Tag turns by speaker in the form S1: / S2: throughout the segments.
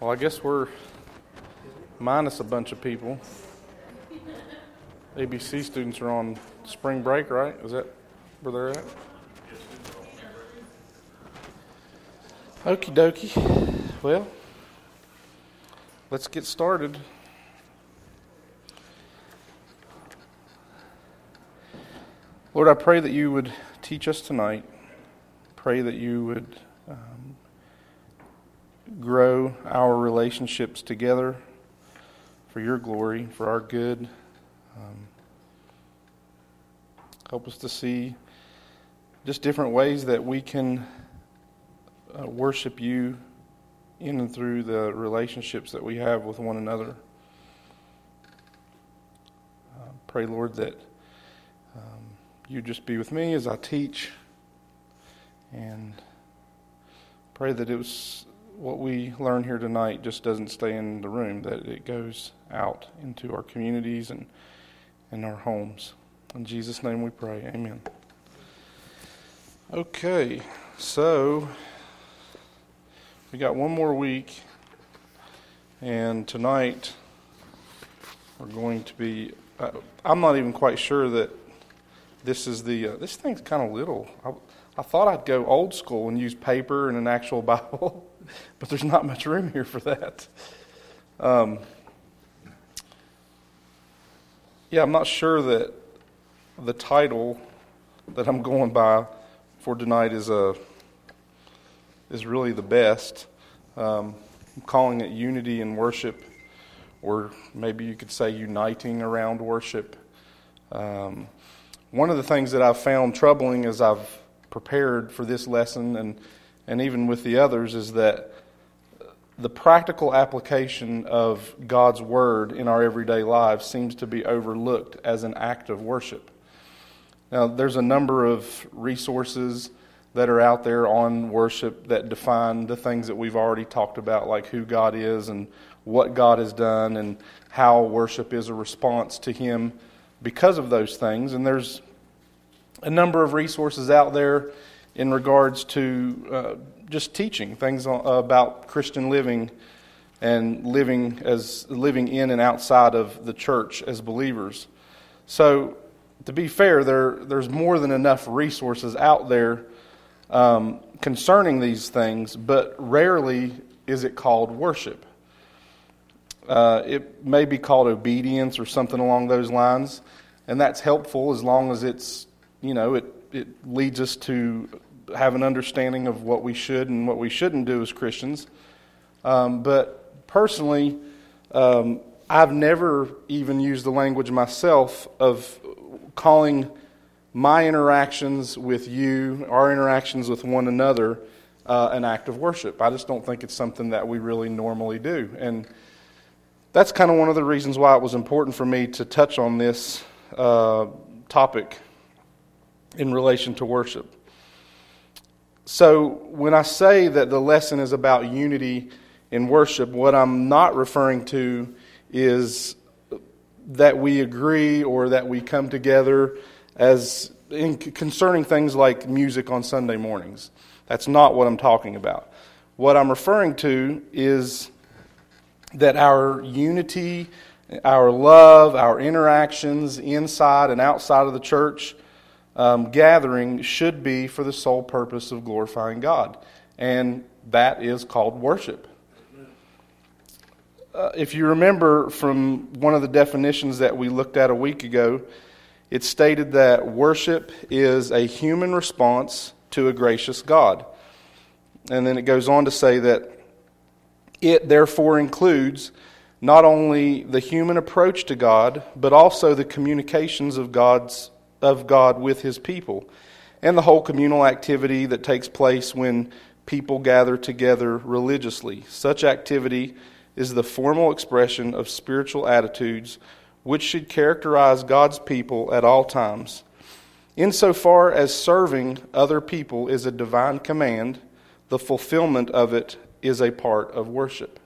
S1: Well, I guess we're minus a bunch of people. ABC students are on spring break, right? Is that where they're at? Okie dokie. Well, let's get started. Lord, I pray that you would teach us tonight. Pray that you would grow our relationships together for your glory, for our good. Um, help us to see just different ways that we can uh, worship you in and through the relationships that we have with one another. Uh, pray, Lord, that um, you just be with me as I teach, and pray that it was what we learn here tonight just doesn't stay in the room, that it goes out into our communities and in our homes. In Jesus' name we pray. Amen. Okay, so we got one more week, and tonight we're going to be. Uh, I'm not even quite sure that this is the. Uh, this thing's kind of little. I, I thought I'd go old school and use paper and an actual Bible but there's not much room here for that. Um, yeah, I'm not sure that the title that I'm going by for tonight is a is really the best. Um, I'm calling it unity in worship, or maybe you could say uniting around worship. Um, one of the things that I've found troubling is I've prepared for this lesson and and even with the others, is that the practical application of God's Word in our everyday lives seems to be overlooked as an act of worship. Now, there's a number of resources that are out there on worship that define the things that we've already talked about, like who God is and what God has done, and how worship is a response to Him because of those things. And there's a number of resources out there in regards to uh, just teaching things about Christian living and living as living in and outside of the church as believers. So, to be fair, there there's more than enough resources out there um, concerning these things, but rarely is it called worship. Uh, it may be called obedience or something along those lines, and that's helpful as long as it's you know it it leads us to have an understanding of what we should and what we shouldn't do as Christians. Um, but personally, um, I've never even used the language myself of calling my interactions with you, our interactions with one another, uh, an act of worship. I just don't think it's something that we really normally do. And that's kind of one of the reasons why it was important for me to touch on this uh, topic in relation to worship. So, when I say that the lesson is about unity in worship, what I'm not referring to is that we agree or that we come together as in concerning things like music on Sunday mornings. That's not what I'm talking about. What I'm referring to is that our unity, our love, our interactions inside and outside of the church um, gathering should be for the sole purpose of glorifying God. And that is called worship. Uh, if you remember from one of the definitions that we looked at a week ago, it stated that worship is a human response to a gracious God. And then it goes on to say that it therefore includes not only the human approach to God, but also the communications of God's of God with his people, and the whole communal activity that takes place when people gather together religiously. Such activity is the formal expression of spiritual attitudes which should characterize God's people at all times. Insofar as serving other people is a divine command, the fulfillment of it is a part of worship.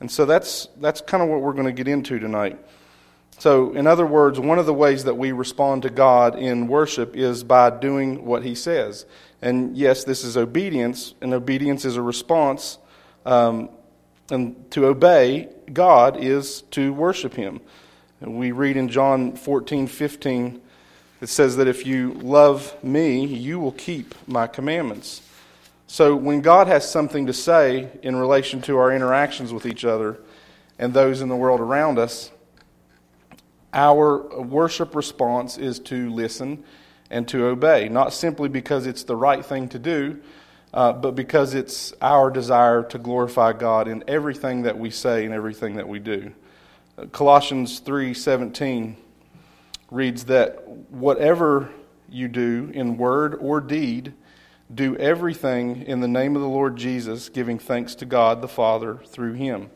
S1: And so that's, that's kind of what we're going to get into tonight. So, in other words, one of the ways that we respond to God in worship is by doing what He says. And yes, this is obedience, and obedience is a response um, And to obey God is to worship Him. And we read in John 14, 15, it says that if you love me, you will keep my commandments. So when God has something to say in relation to our interactions with each other and those in the world around us, our worship response is to listen and to obey, not simply because it's the right thing to do, uh, but because it's our desire to glorify God in everything that we say and everything that we do. Colossians 3:17 reads that whatever you do in word or deed, do everything in the name of the Lord Jesus, giving thanks to God the Father through him.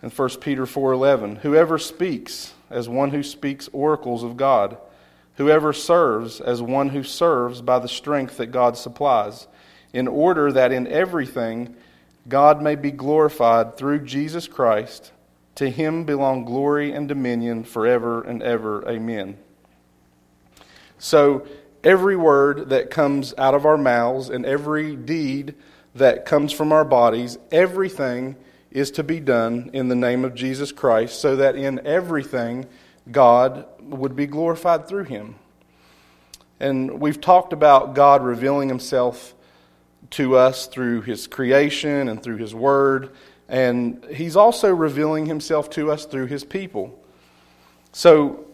S1: And 1 Peter 4:11, whoever speaks as one who speaks oracles of God, whoever serves as one who serves by the strength that God supplies in order that in everything God may be glorified through Jesus Christ. To him belong glory and dominion forever and ever. Amen. So, every word that comes out of our mouths and every deed that comes from our bodies, everything is to be done in the name of Jesus Christ, so that in everything God would be glorified through him. And we've talked about God revealing himself to us through his creation and through his word. And he's also revealing himself to us through his people. So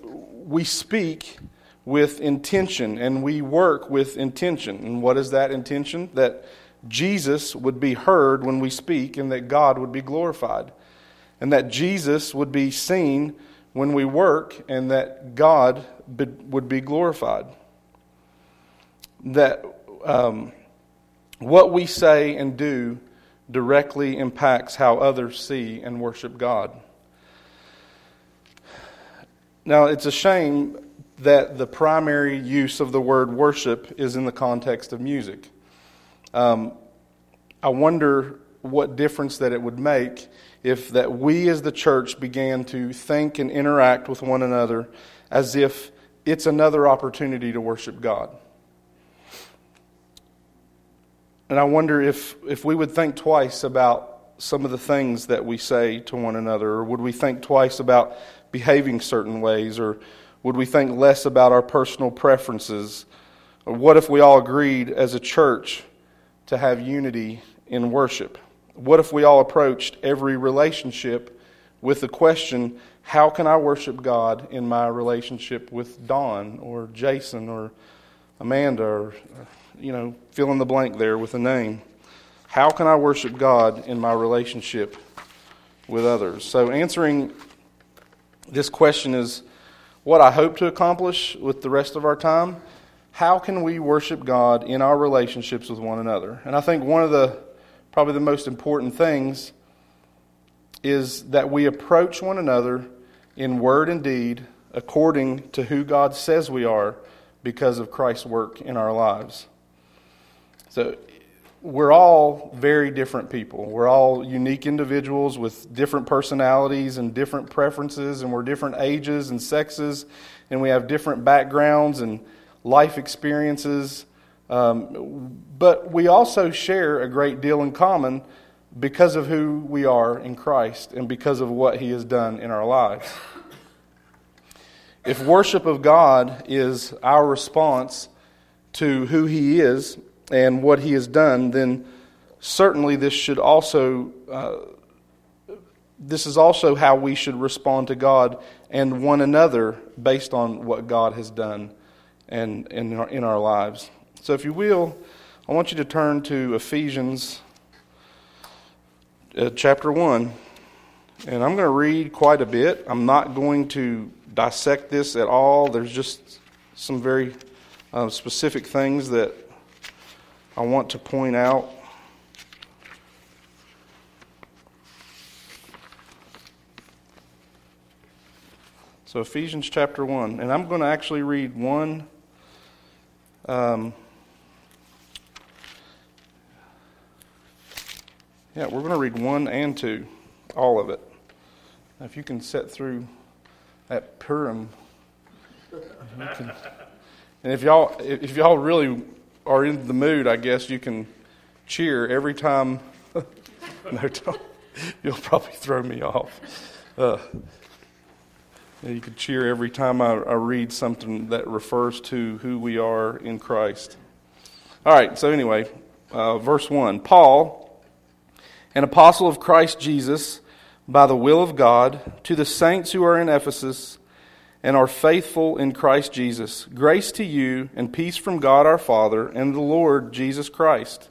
S1: we speak with intention and we work with intention. And what is that intention? That Jesus would be heard when we speak and that God would be glorified. And that Jesus would be seen when we work and that God would be glorified. That um, what we say and do directly impacts how others see and worship God. Now, it's a shame that the primary use of the word worship is in the context of music. Um, I wonder what difference that it would make if that we as the church began to think and interact with one another as if it's another opportunity to worship God. And I wonder if, if we would think twice about some of the things that we say to one another, or would we think twice about behaving certain ways, or would we think less about our personal preferences? Or what if we all agreed as a church to have unity in worship? What if we all approached every relationship with the question, how can I worship God in my relationship with Don or Jason or Amanda or you know, fill in the blank there with a name. How can I worship God in my relationship with others? So, answering this question is what I hope to accomplish with the rest of our time. How can we worship God in our relationships with one another? And I think one of the probably the most important things is that we approach one another in word and deed according to who God says we are because of Christ's work in our lives. So we're all very different people. We're all unique individuals with different personalities and different preferences, and we're different ages and sexes, and we have different backgrounds and life experiences. Um, but we also share a great deal in common because of who we are in Christ and because of what He has done in our lives. If worship of God is our response to who He is and what he has done, then certainly this should also uh, this is also how we should respond to God and one another based on what God has done and, in, our, in our lives. So, if you will, I want you to turn to Ephesians uh, chapter 1. And I'm going to read quite a bit. I'm not going to dissect this at all. There's just some very uh, specific things that I want to point out So, Ephesians chapter 1. And I'm going to actually read one. Um, yeah, we're going to read 1 and 2, all of it. if you can set through that Purim. Can, and if y'all, if y'all really are in the mood, I guess you can cheer every time. no, don't. you'll probably throw me off. Uh, you can cheer every time I, I read something that refers to who we are in Christ. All right, so anyway, uh, verse 1 Paul, an apostle of Christ Jesus, by the will of God, to the saints who are in Ephesus and are faithful in Christ Jesus, grace to you and peace from God our Father and the Lord Jesus Christ.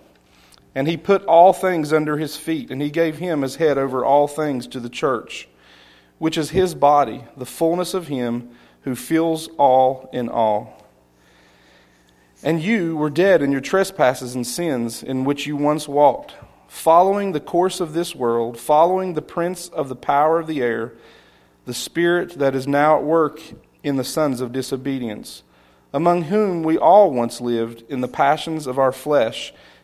S1: And he put all things under his feet, and he gave him as head over all things to the church, which is his body, the fullness of him who fills all in all. And you were dead in your trespasses and sins in which you once walked, following the course of this world, following the prince of the power of the air, the spirit that is now at work in the sons of disobedience, among whom we all once lived in the passions of our flesh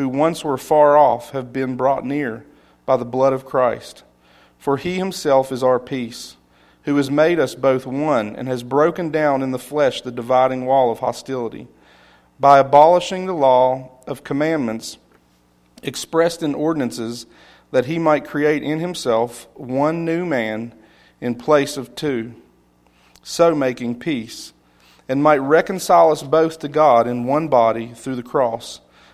S1: who once were far off have been brought near by the blood of Christ. For he himself is our peace, who has made us both one and has broken down in the flesh the dividing wall of hostility, by abolishing the law of commandments expressed in ordinances, that he might create in himself one new man in place of two, so making peace, and might reconcile us both to God in one body through the cross,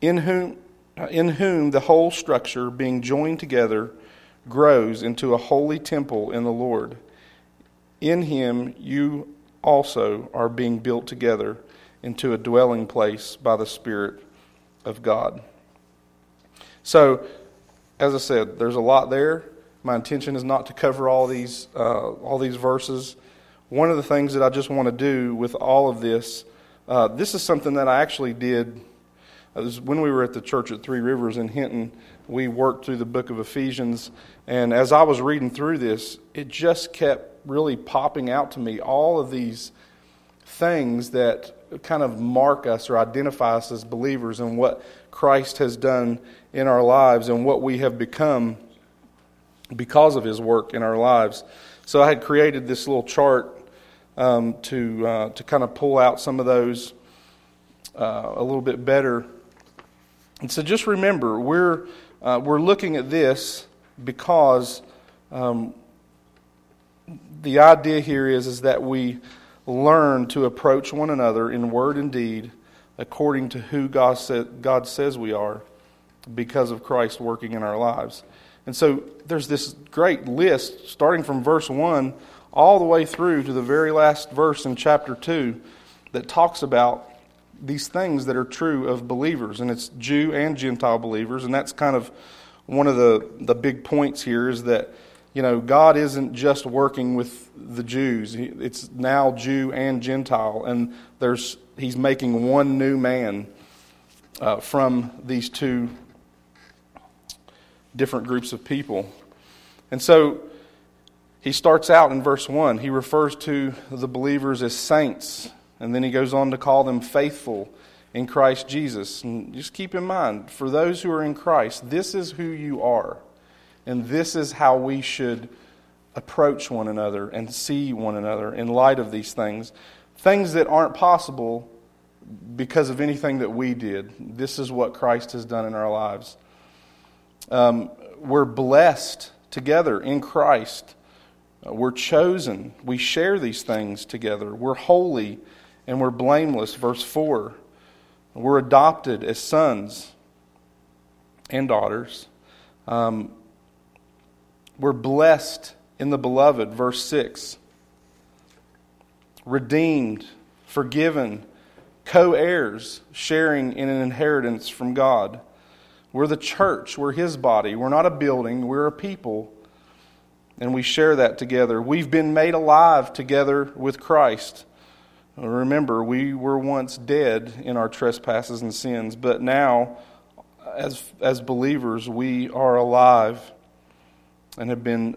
S1: in whom, in whom the whole structure, being joined together, grows into a holy temple in the Lord. In him you also are being built together into a dwelling place by the Spirit of God. So, as I said, there's a lot there. My intention is not to cover all these uh, all these verses. One of the things that I just want to do with all of this, uh, this is something that I actually did. Uh, when we were at the church at Three Rivers in Hinton. We worked through the book of Ephesians, and as I was reading through this, it just kept really popping out to me all of these things that kind of mark us or identify us as believers and what Christ has done in our lives and what we have become because of his work in our lives. So I had created this little chart um, to, uh, to kind of pull out some of those uh, a little bit better. And so just remember, we're, uh, we're looking at this because um, the idea here is, is that we learn to approach one another in word and deed according to who God, sa- God says we are because of Christ working in our lives. And so there's this great list starting from verse 1 all the way through to the very last verse in chapter 2 that talks about these things that are true of believers. And it's Jew and Gentile believers. And that's kind of one of the, the big points here is that you know, God isn't just working with the Jews. It's now Jew and Gentile, and there's He's making one new man uh, from these two different groups of people. And so he starts out in verse 1. He refers to the believers as saints, and then he goes on to call them faithful in Christ Jesus. And just keep in mind, for those who are in Christ, this is who you are. And this is how we should approach one another and see one another in light of these things. Things that aren't possible because of anything that we did. This is what Christ has done in our lives. Um, we're blessed together in Christ. We're chosen. We share these things together. We're holy and we're blameless. Verse 4. We're adopted as sons and daughters. Um, we're blessed in the beloved, verse 6. Redeemed, forgiven, co heirs, sharing in an inheritance from God. We're the church, we're His body. We're not a building, we're a people, and we share that together. We've been made alive together with Christ. Remember, we were once dead in our trespasses and sins, but now, as, as believers, we are alive and have been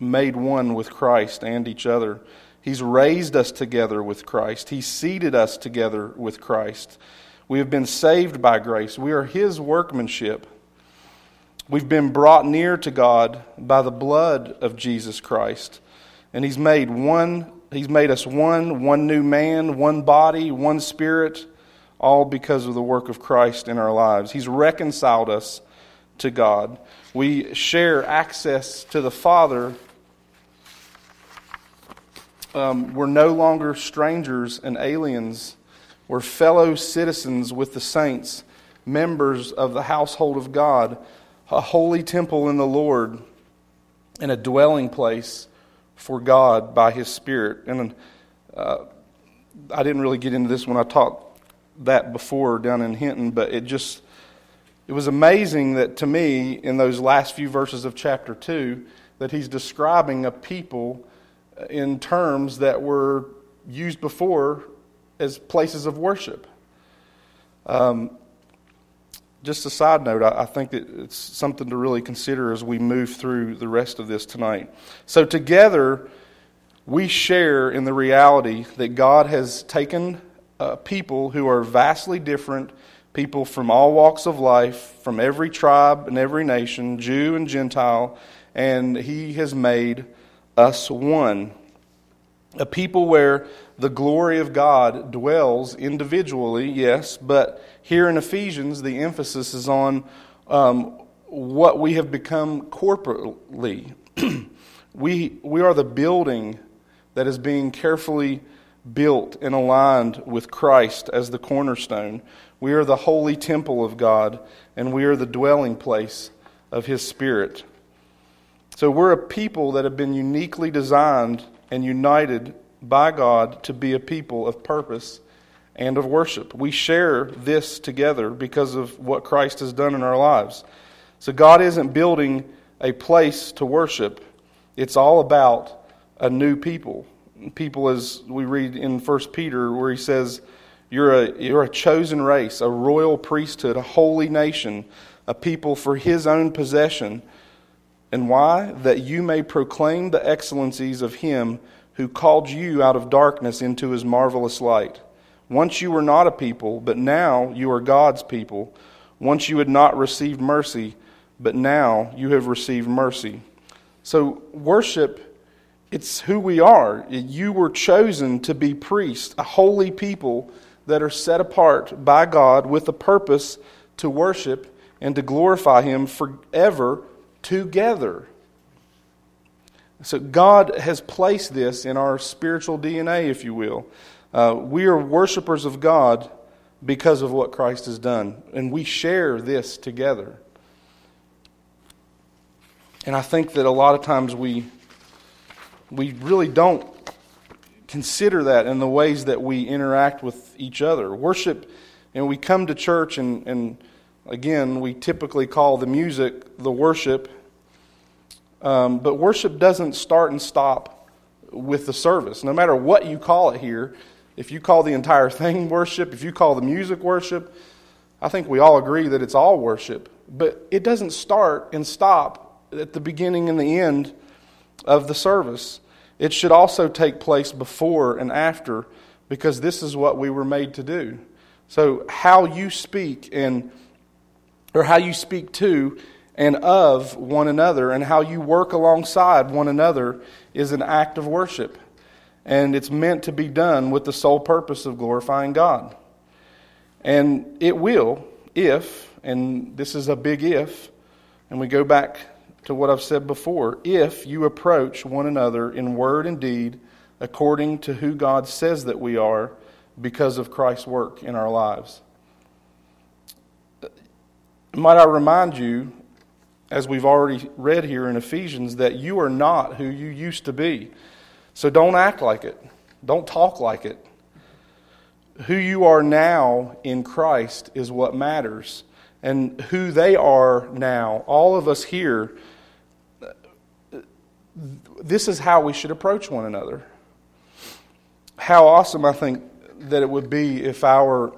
S1: made one with Christ and each other. He's raised us together with Christ. He's seated us together with Christ. We have been saved by grace. We are His workmanship. We've been brought near to God by the blood of Jesus Christ. And He's made one, He's made us one, one new man, one body, one spirit, all because of the work of Christ in our lives. He's reconciled us to God. We share access to the Father. Um, we're no longer strangers and aliens. We're fellow citizens with the saints, members of the household of God, a holy temple in the Lord, and a dwelling place for God by His Spirit. And uh, I didn't really get into this when I taught that before down in Hinton, but it just it was amazing that to me, in those last few verses of chapter 2, that he's describing a people in terms that were used before as places of worship. Um, just a side note, I, think that it's something to really consider as we move through the rest of this tonight. So, together, we share in the reality that God has taken uh, people who are vastly different, people from all walks of life, from every tribe and every nation, Jew and Gentile, and He has made us one. A people where the glory of God dwells individually, yes, but here in Ephesians, the emphasis is on um, what we have become corporately. we, we are the building that is being carefully built and aligned with Christ as the cornerstone. We are the holy temple of God, and we are the dwelling place of His Spirit. So we're a people that have been uniquely designed and united by God to be a people of purpose and of worship. We share this together because of what Christ has done in our lives. So God isn't building a place to worship, it's all about a new people. People, as we read in 1 Peter, where he says, you're a, you're a chosen race, a royal priesthood, a holy nation, a people for his own possession. And why? That you may proclaim the excellencies of him who called you out of darkness into his marvelous light. Once you were not a people, but now you are God's people. Once you had not received mercy, but now you have received mercy. So, worship, it's who we are. You were chosen to be priests, a holy people that are set apart by God with a purpose to worship and to glorify Him forever together. So, God has placed this in our spiritual DNA, if you will. Uh, we are worshipers of God because of what Christ has done, and we share this together. And I think that a lot of times we, we really don't consider that in the ways that we interact with each other. Worship, and we come to church, and, and again, we typically call the music the worship um, but worship doesn't start and stop with the service. No matter what you call it here, if you call the entire thing worship, if you call the music worship, I think we all agree that it's all worship. But it doesn't start and stop at the beginning and the end of the service. It should also take place before and after because this is what we were made to do. So, how you speak and or how you speak to and of one another, and how you work alongside one another is an act of worship. And it's meant to be done with the sole purpose of glorifying God. And it will, if, and this is a big if, and we go back to what I've said before, if you approach one another in word and deed according to who God says that we are because of Christ's work in our lives. Might I remind you as we've already read here in Ephesians, that you are not who you used to be. So don't act like it, don't talk like it. Who you are now in Christ is what matters. And who they are now, all of us here, this is how we should approach one another. How awesome I think that it would be if our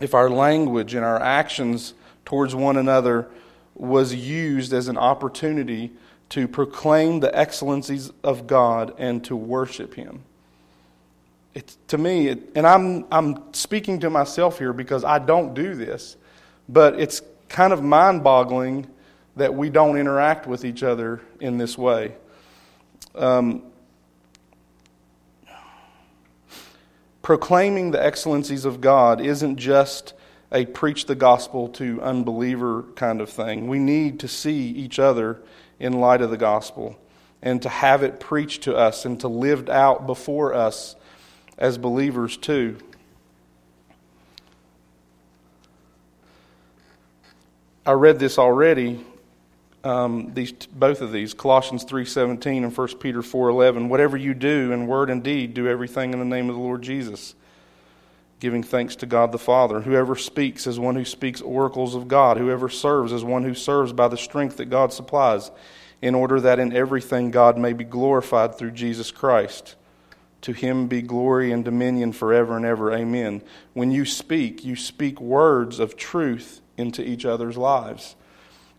S1: if our language and our actions towards one another was used as an opportunity to proclaim the excellencies of God and to worship Him. It's, to me, it, and I'm, I'm speaking to myself here because I don't do this, but it's kind of mind boggling that we don't interact with each other in this way. Um, proclaiming the excellencies of God isn't just a preach the gospel to unbeliever kind of thing. We need to see each other in light of the gospel and to have it preached to us and to lived out before us as believers too. I read this already. Um, these both of these Colossians three seventeen and 1 Peter four eleven. Whatever you do in word and deed, do everything in the name of the Lord Jesus giving thanks to God the Father. Whoever speaks is one who speaks oracles of God. Whoever serves is one who serves by the strength that God supplies, in order that in everything God may be glorified through Jesus Christ. To him be glory and dominion forever and ever. Amen. When you speak, you speak words of truth into each other's lives.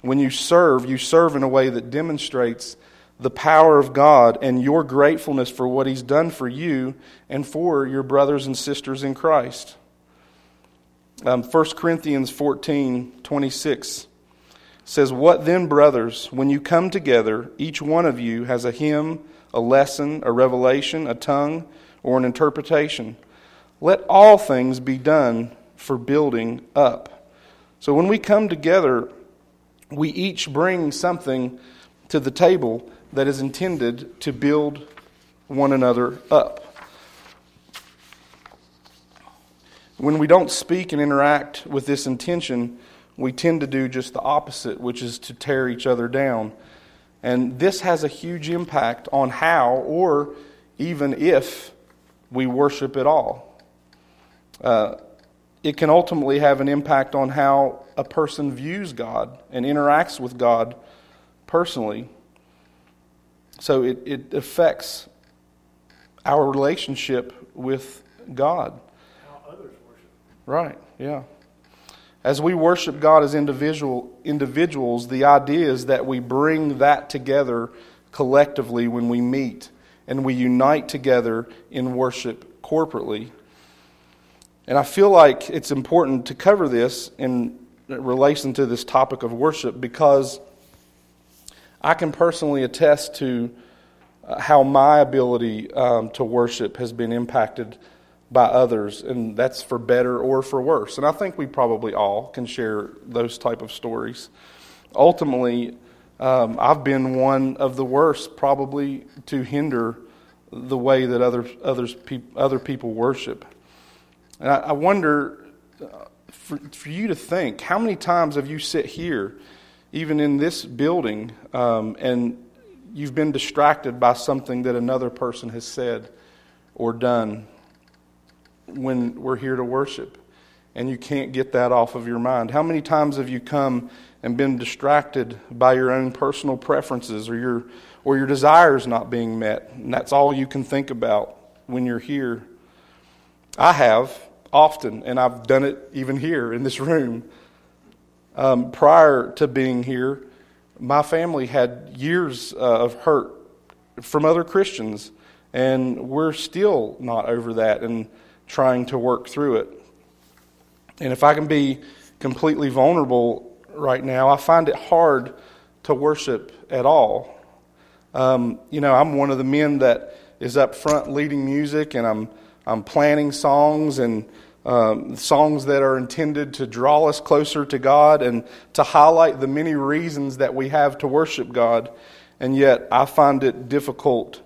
S1: When you serve, you serve in a way that demonstrates the power of God and your gratefulness for what He's done for you and for your brothers and sisters in Christ. Um, 1 Corinthians 14 26 says, What then, brothers, when you come together, each one of you has a hymn a lesson, a revelation, a tongue, or an interpretation. Let all things be done for building up. So when we come together, we each bring something to the table that is intended to build one another up. When we don't speak and interact with this intention, we tend to do just the opposite, which is to tear each other down. And this has a huge impact on how, or even if, we worship at all. Uh, it can ultimately have an impact on how a person views God and interacts with God personally. So it, it affects our relationship with God.
S2: How others worship.
S1: Right, yeah. As we worship God as individual individuals, the idea is that we bring that together collectively when we meet and we unite together in worship corporately. And I feel like it's important to cover this in relation to this topic of worship because I can personally attest to uh, how my ability um, to worship has been impacted by others, and that's for better or for worse. And I think we probably all can share those type of stories. Ultimately, um, I've been one of the worst, probably to hinder the way that other others other people worship. And I, I wonder uh, for, for you to think how many times have you sit here, even in this building, um, and you've been distracted by something that another person has said or done when we're here to worship and you can't get that off of your mind? How many times have you come and been distracted by your own personal preferences or your, or your desires not being met? And that's all you can think about when you're here. I have often, and I've done it even here in this room. Um, prior to being here, my family had years uh, of hurt from other Christians, and we're still not over that. And trying to work through it. And if I can be completely vulnerable right now, I find it hard to worship at all. Um, you know, I'm one of the men that is up front leading music, and I'm I'm planning songs and um, songs that are intended to draw us closer to God and to highlight the many reasons that we have to worship God. And yet, I find it difficult,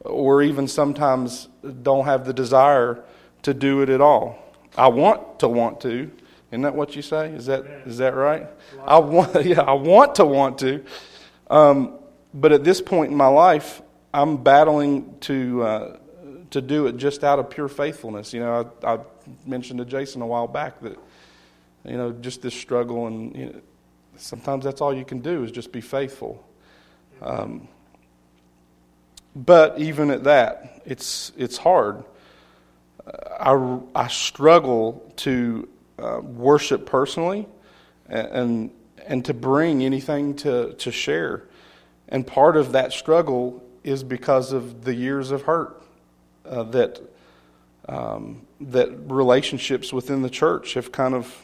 S1: or even sometimes don't have the desire to do it at all. I want to want to. Isn't that what you say? Is that is that right? I want yeah, I want to want to. Um, but at this point in my life, I'm battling to uh, to do it just out of pure faithfulness. You know, I, I, mentioned to Jason a while back that you know just this struggle, and you know, sometimes that's all you can do is just be faithful. Um, but even at that, it's it's hard. I, I struggle to uh, worship personally and, and to bring anything to, to share. And part of that struggle is because of the years of hurt uh, that, um, that relationships within the church have kind of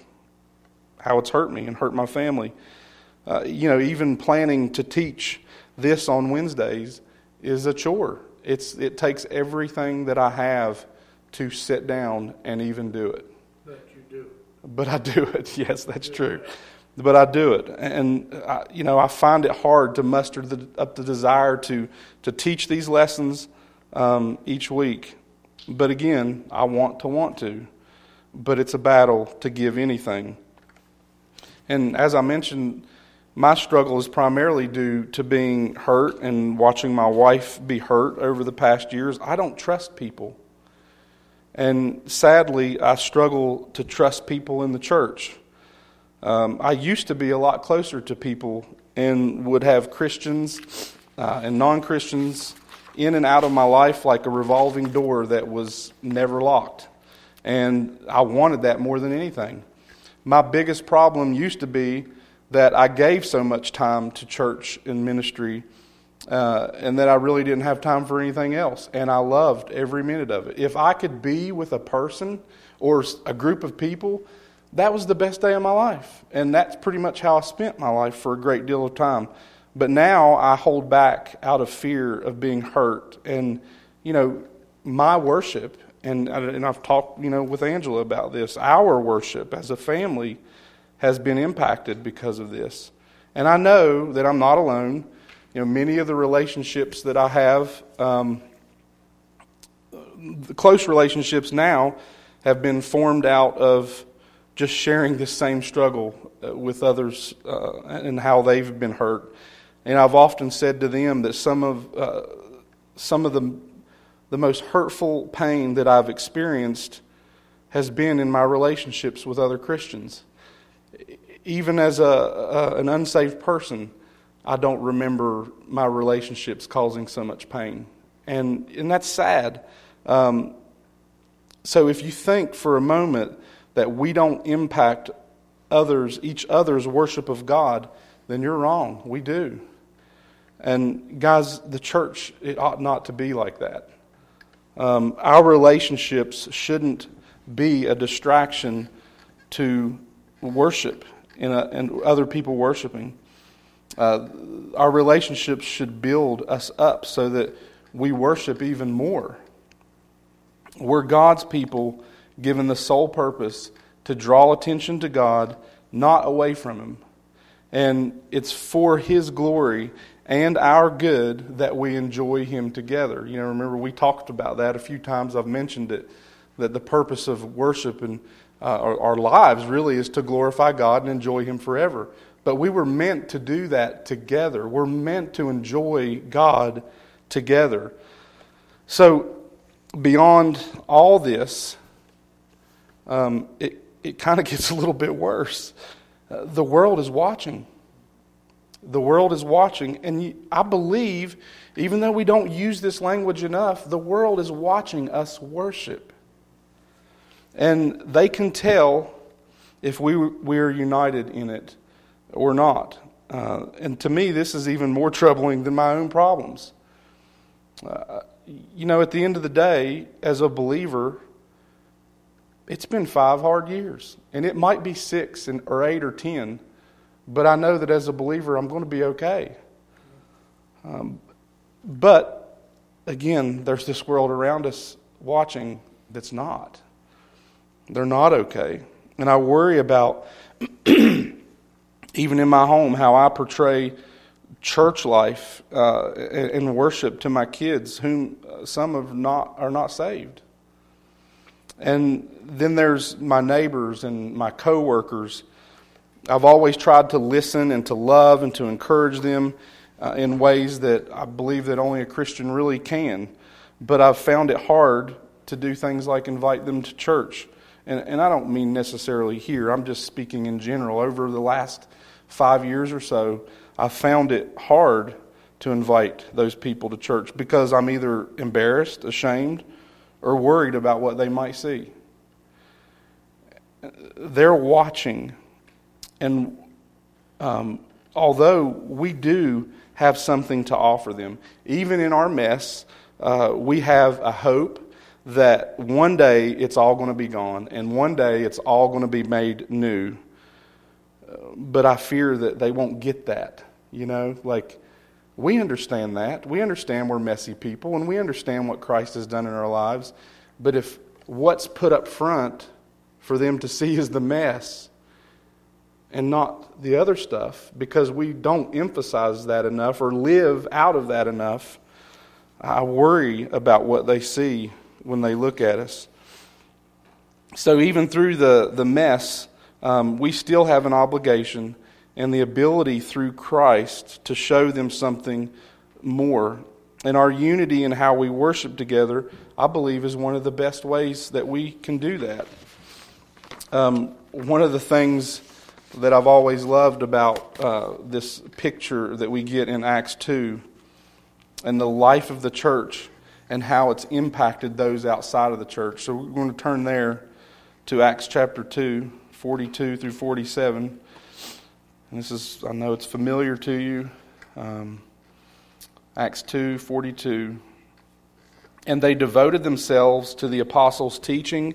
S1: how it's hurt me and hurt my family. Uh, you know, even planning to teach this on Wednesdays is a chore. It's, it takes everything that I have to sit down and even do it.
S2: But you do.
S1: But I do it. Yes, that's true. But I do it, and I, you know I find it hard to muster the, up the desire to to teach these lessons um, each week. But again, I want to want to, but it's a battle to give anything. And as I mentioned, my struggle is primarily due to being hurt and watching my wife be hurt over the past years. I don't trust people. And sadly, I struggle to trust people in the church. Um, I used to be a lot closer to people and would have Christians uh, and non Christians in and out of my life like a revolving door that was never locked. And I wanted that more than anything. My biggest problem used to be that I gave so much time to church and ministry uh, and that I really didn't have time for anything else. And I loved every minute of it. If I could be with a person or a group of people, that was the best day of my life. And that's pretty much how I spent my life for a great deal of time. But now I hold back out of fear of being hurt. And, you know, my worship, and, and I've talked, you know, with Angela about this, our worship as a family has been impacted because of this. And I know that I'm not alone. You know, many of the relationships that I have, um, the close relationships now, have been formed out of just sharing this same struggle uh, with others uh, and how they've been hurt. And I've often said to them that some of uh, some of the the most hurtful pain that I've experienced has been in my relationships with other Christians even as a, a, an unsaved person, I don't remember my relationships causing so much pain. And, and that's sad. Um, so if you think for a moment that we don't impact others, each other's worship of God, then you're wrong. We do. And guys, the church, it ought not to be like that. Um, our relationships shouldn't be a distraction to worship and, a, and other people worshiping. Uh, our relationships should build us up so that we worship even more. We're God's people given the sole purpose to draw attention to God, not away from Him. And it's for His glory and our good that we enjoy Him together. You know, remember we talked about that a few times. I've mentioned it that the purpose of worship and uh, our, our lives really is to glorify God and enjoy Him forever. But we were meant to do that together. We're meant to enjoy God together. So, beyond all this, um, it, it kind of gets a little bit worse. Uh, the world is watching. The world is watching. And I believe, even though we don't use this language enough, the world is watching us worship. And they can tell if we, we're united in it or not. Uh, and to me, this is even more troubling than my own problems. Uh, you know, at the end of the day, as a believer, it's been five hard years. And it might be six and, or eight or ten, but I know that as a believer, I'm going to be okay. Um, but again, there's this world around us watching that's not. They're not okay. And I worry about, even in my home, how I portray church life uh, and worship to my kids, whom some of not, are not saved. And then there's my neighbors and my coworkers. I've always tried to listen and to love and to encourage them uh, in ways that I believe that only a Christian really can. But I've found it hard to do things like invite them to church and, and I don't mean necessarily here, I'm just speaking in general. Over the last five years or so, I've found it hard to invite those people to church because I'm either embarrassed, ashamed, or worried about what they might see. They're watching. And um, although we do have something to offer them, even in our mess, uh, we have a hope that one day it's all going to be gone and one day it's all going to be made new. But I fear that they won't get that. You know, like we understand that. We understand we're messy people and we understand what Christ has done in our lives. But if what's put up front for them to see is the mess and not the other stuff, because we don't emphasize that enough or live out of that enough, I worry about what they see when they look at us. So, even through the, the mess, um, we still have an obligation and the ability through Christ to show them something more. And our unity in how we worship together, I believe, is one of the best ways that we can do that. Um, one of the things that I've always loved about uh, this picture that we get in Acts 2 and the life of the church and how it's impacted those outside of the church. So we're going to turn there to Acts chapter 2, 42 through 47. And this is, I know it's familiar to you. Um, Acts 2, 42. And they devoted themselves to the apostles' teaching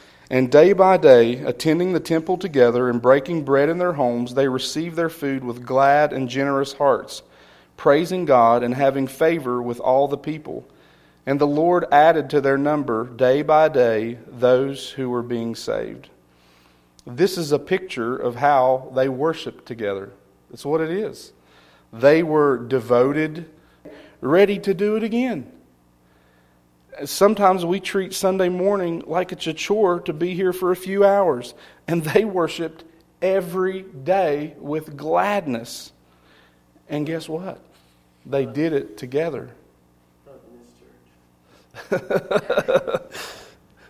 S1: And day by day, attending the temple together and breaking bread in their homes, they received their food with glad and generous hearts, praising God and having favor with all the people. And the Lord added to their number day by day those who were being saved. This is a picture of how they worshiped together. That's what it is. They were devoted, ready to do it again. Sometimes we treat Sunday morning like it's a chore to be here for a few hours, and they worshiped every day with gladness. And guess what? They did it together.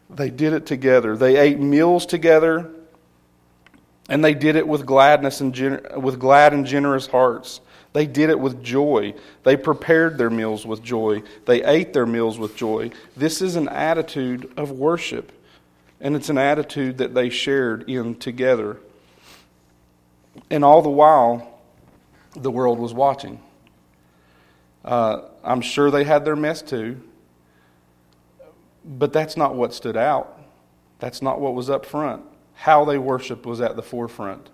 S1: they did it together. They ate meals together, and they did it with gladness and gen- with glad and generous hearts. They did it with joy. They prepared their meals with joy. They ate their meals with joy. This is an attitude of worship, and it's an attitude that they shared in together. And all the while, the world was watching. Uh, I'm sure they had their mess too. But that's not what stood out. That's not what was up front. How they worshiped was at the forefront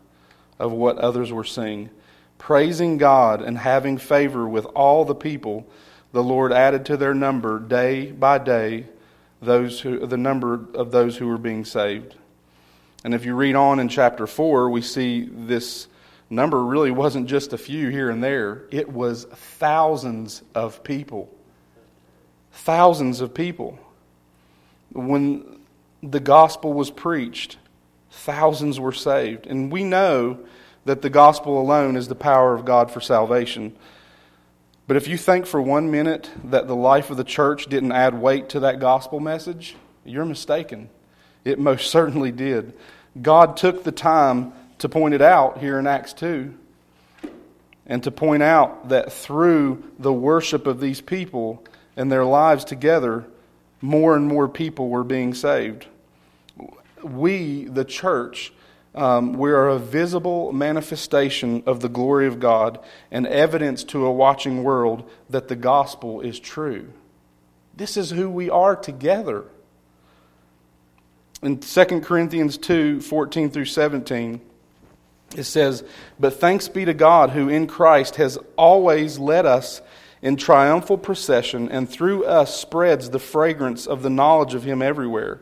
S1: of what others were seeing. Praising God and having favor with all the people, the Lord added to their number day by day those who, the number of those who were being saved. And if you read on in chapter 4, we see this number really wasn't just a few here and there, it was thousands of people. Thousands of people when the gospel was preached, thousands were saved. And we know that the gospel alone is the power of God for salvation. But if you think for one minute that the life of the church didn't add weight to that gospel message, you're mistaken. It most certainly did. God took the time to point it out here in Acts 2 and to point out that through the worship of these people and their lives together, more and more people were being saved. We, the church, um, we are a visible manifestation of the glory of God and evidence to a watching world that the gospel is true. This is who we are together. In 2 Corinthians 2 14 through 17, it says, But thanks be to God who in Christ has always led us in triumphal procession, and through us spreads the fragrance of the knowledge of Him everywhere.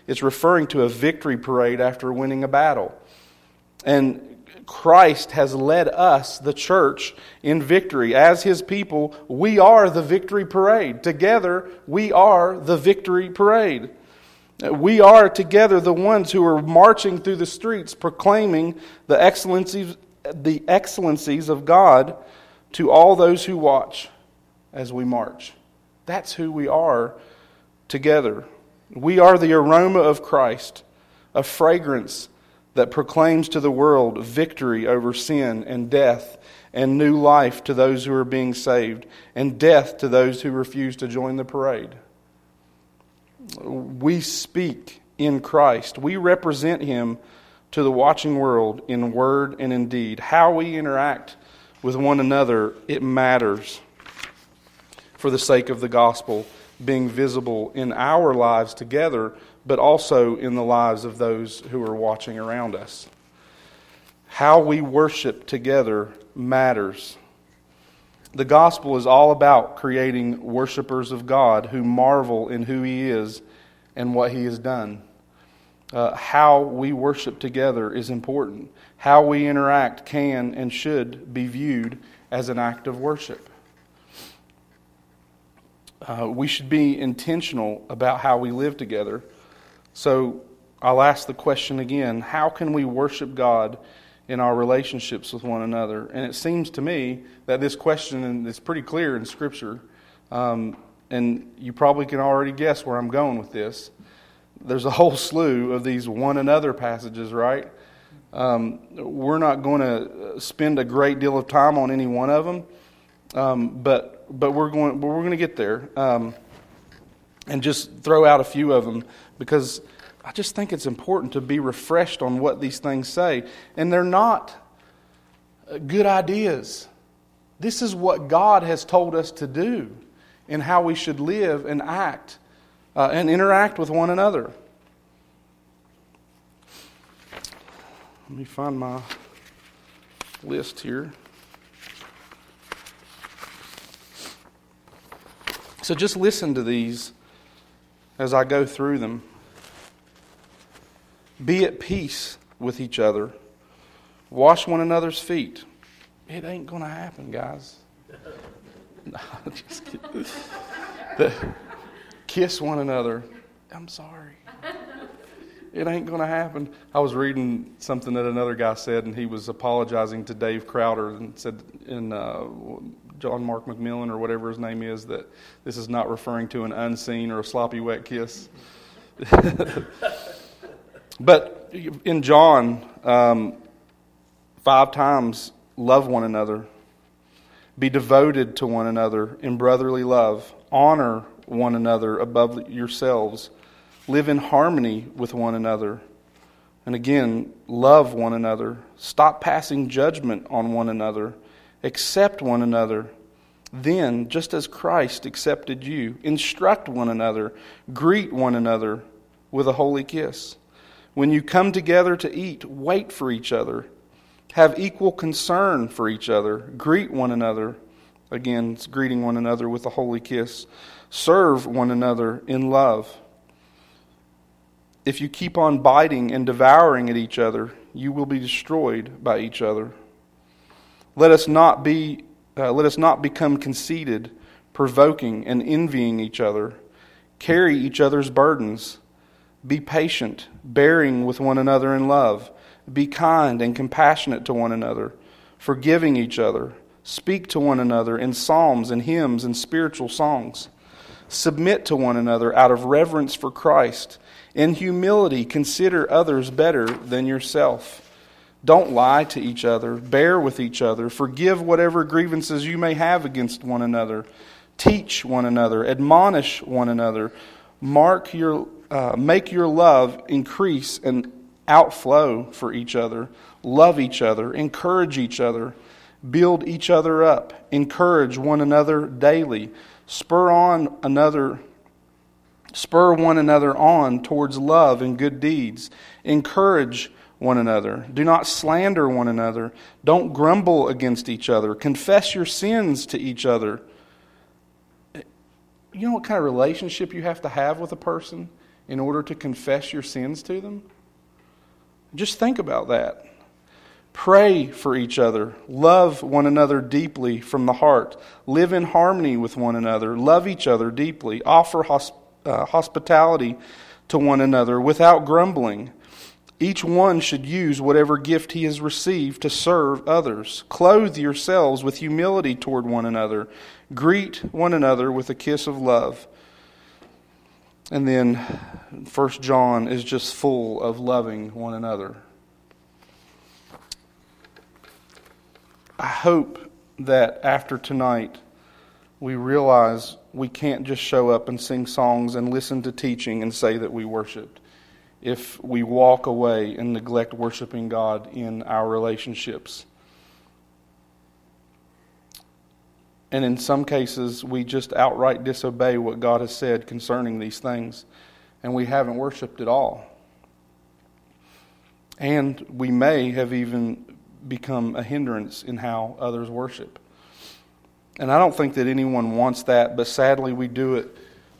S1: is referring to a victory parade after winning a battle. And Christ has led us, the church, in victory. As his people, we are the victory parade. Together, we are the victory parade. We are together the ones who are marching through the streets proclaiming the excellencies, the excellencies of God to all those who watch as we march. That's who we are together. We are the aroma of Christ, a fragrance that proclaims to the world victory over sin and death and new life to those who are being saved and death to those who refuse to join the parade. We speak in Christ. We represent him to the watching world in word and in deed. How we interact with one another, it matters for the sake of the gospel being visible in our lives together, but also in the lives of those who are watching around us. How we worship together matters. The gospel is all about creating worshipers of God who marvel in who He is and what He has done. Uh, how we worship together is important. How we interact can and should be viewed as an act of worship. Uh, we should be intentional about how we live together. So I'll ask the question again how can we worship God in our relationships with one another? And it seems to me that this question is pretty clear in Scripture. Um, and you probably can already guess where I'm going with this. There's a whole slew of these one another passages, right? Um, we're not going to spend a great deal of time on any one of them, um, but but we're going we're going to get there, um, and just throw out a few of them because I just think it's important to be refreshed on what these things say, and they're not uh, good ideas. This is what God has told us to do, and how we should live and act uh, and interact with one another. Let me find my list here. So just listen to these as I go through them. Be at peace with each other. Wash one another's feet. It ain't going to happen, guys. No, just kidding. Kiss one another. I'm sorry. It ain't going to happen. I was reading something that another guy said, and he was apologizing to Dave Crowder and said in uh, John Mark McMillan or whatever his name is that this is not referring to an unseen or a sloppy wet kiss. but in John, um, five times, love one another, be devoted to one another in brotherly love, honor one another above yourselves live in harmony with one another. And again, love one another. Stop passing judgment on one another. Accept one another. Then, just as Christ accepted you, instruct one another. Greet one another with a holy kiss. When you come together to eat, wait for each other. Have equal concern for each other. Greet one another. Again, greeting one another with a holy kiss. Serve one another in love if you keep on biting and devouring at each other, you will be destroyed by each other. Let us not be uh, let us not become conceited, provoking and envying each other. Carry each other's burdens. Be patient, bearing with one another in love. Be kind and compassionate to one another, forgiving each other. Speak to one another in psalms and hymns and spiritual songs. Submit to one another out of reverence for Christ. In humility, consider others better than yourself. Don't lie to each other. Bear with each other. Forgive whatever grievances you may have against one another. Teach one another. Admonish one another. Mark your, uh, make your love increase and outflow for each other. Love each other. Encourage each other. Build each other up. Encourage one another daily. Spur on another Spur one another on towards love and good deeds. Encourage one another. Do not slander one another. Don't grumble against each other. Confess your sins to each other. You know what kind of relationship you have to have with a person in order to confess your sins to them? Just think about that. Pray for each other. Love one another deeply from the heart. Live in harmony with one another. Love each other deeply. Offer hospitality uh, hospitality to one another without grumbling. Each one should use whatever gift he has received to serve others. Clothe yourselves with humility toward one another. Greet one another with a kiss of love. And then First John is just full of loving one another. I hope that after tonight we realize we can't just show up and sing songs and listen to teaching and say that we worshiped. If we walk away and neglect worshiping God in our relationships. And in some cases, we just outright disobey what God has said concerning these things. and we haven't worshiped at all. And we may have even become a hindrance in how others worship. And I don't think that anyone wants that, but sadly we do it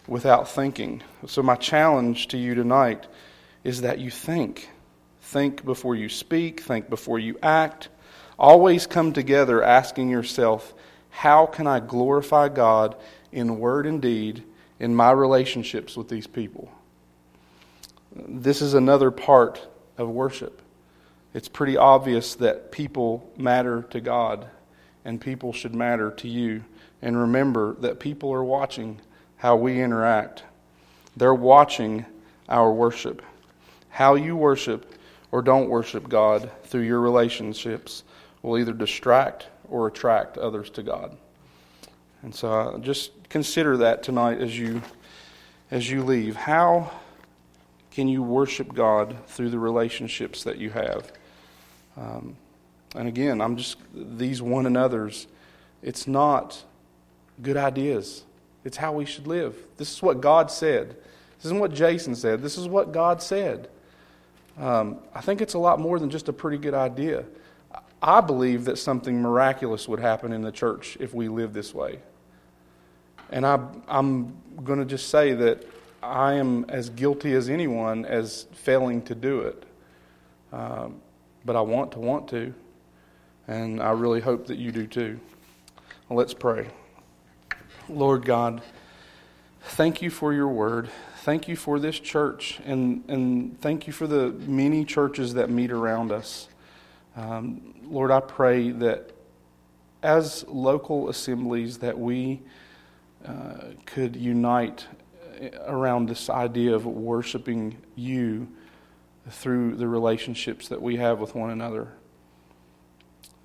S1: without thinking. So, my challenge to you tonight is that you think. Think before you speak, think before you act. Always come together asking yourself, how can I glorify God in word and deed in my relationships with these people? This is another part of worship. It's pretty obvious that people matter to God and people should matter to you. And remember that people are watching how we interact, they're watching our worship. How you worship or don't worship God through your relationships will either distract or attract others to God. And so uh, just consider that tonight as you as you leave. How can you worship God through the relationships that you have? Um, and again, I'm just these one another's. It's not good ideas. It's how we should live. This is what God said. This isn't what Jason said. This is what God said. Um, I think it's a lot more than just a pretty good idea. I believe that something miraculous would happen in the church if we live this way. And I, I'm going to just say that I am as guilty as anyone as failing to do it. Um, but I want to want to. And I really hope that you do too. Well, let's pray. Lord God, thank you for your word. Thank you for this church. And, and thank you for the many churches that meet around us. Um, Lord, I pray that as local assemblies that we uh, could unite around this idea of worshiping you through the relationships that we have with one another.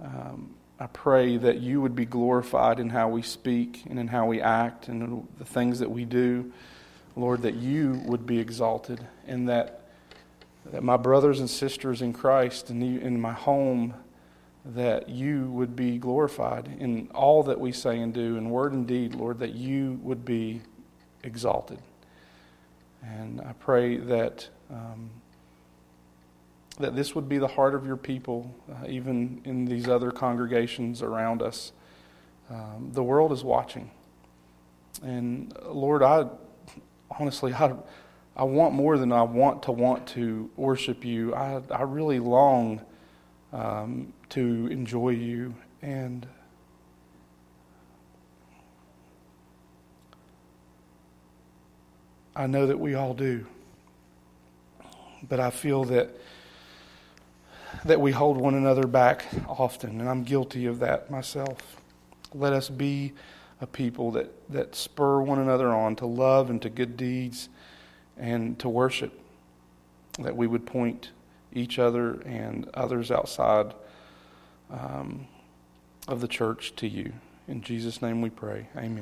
S1: Um, I pray that you would be glorified in how we speak and in how we act and the things that we do. Lord, that you would be exalted and that, that my brothers and sisters in Christ and in my home, that you would be glorified in all that we say and do, in word and deed, Lord, that you would be exalted. And I pray that. Um, that this would be the heart of your people, uh, even in these other congregations around us. Um, the world is watching. And uh, Lord, I honestly, I, I want more than I want to want to worship you. I, I really long um, to enjoy you. And I know that we all do. But I feel that that we hold one another back often, and I'm guilty of that myself. Let us be a people that, that spur one another on to love and to good deeds and to worship, that we would point each other and others outside um, of the church to you. In Jesus' name we pray. Amen.